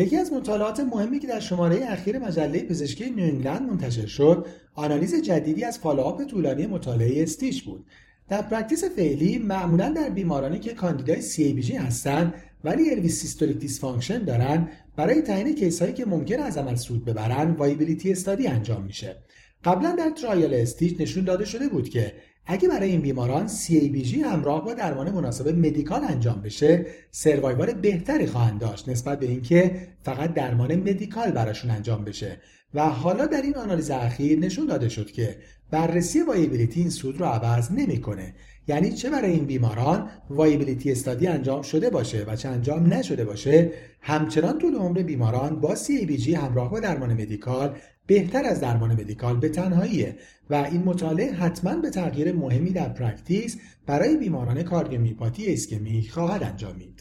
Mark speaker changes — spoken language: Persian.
Speaker 1: یکی از مطالعات مهمی که در شماره اخیر مجله پزشکی نیو منتشر شد آنالیز جدیدی از follow-up طولانی مطالعه STICH بود. در practice فعلی معمولا در بیمارانی که کاندیدای CABG هستند ولی LV systolic dysfunction دارن برای تعیین کیس هایی که ممکنه از عمل سود ببرن viability study انجام میشه. قبلا در trial STICH نشون داده شده بود که اگه برای این بیماران CABG همراه با درمان مناسب medical انجام بشه survival بهتری خواهند داشت نسبت به اینکه فقط درمان medical براشون انجام بشه. و حالا در این آنالیز اخیر نشون داده شد که بررسی viability این سود رو عوض نمی‌کنه. یعنی چه برای این بیماران viability study انجام شده باشه و چه انجام نشده باشه همچنان طول عمر بیماران با CABG همراه با درمان medical بهتر از درمان medical به تنهاییه و این مطالعه حتما به تغییر مهمی در practice برای بیماران کاردیومیوپاتی ایسکمیک خواهد انجامید.